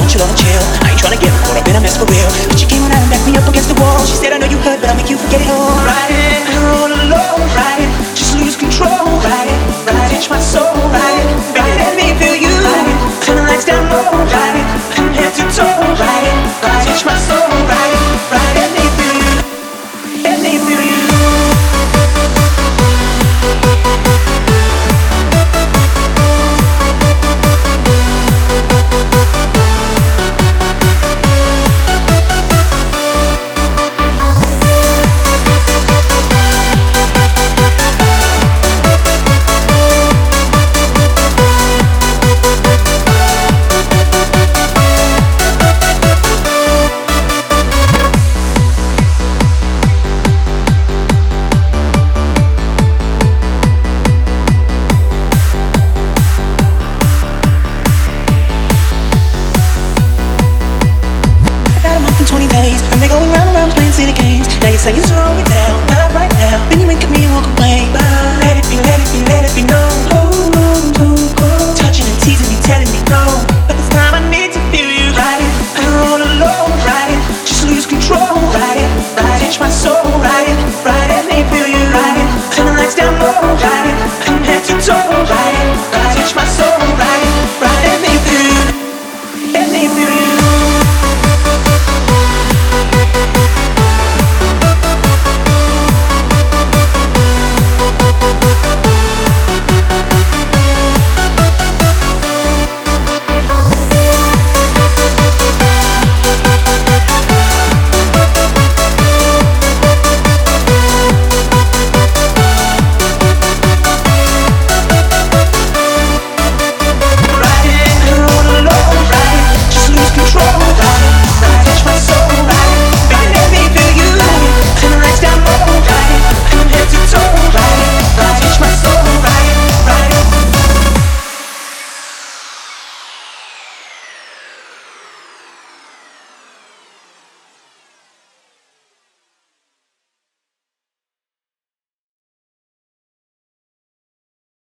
want you all to chill. I ain't trying to get caught up in a mess for real. But she came around and backed me up against the wall. She said, I know you hurt, but I'll make you forget it all. Right. silly games. Now you're saying slow it down.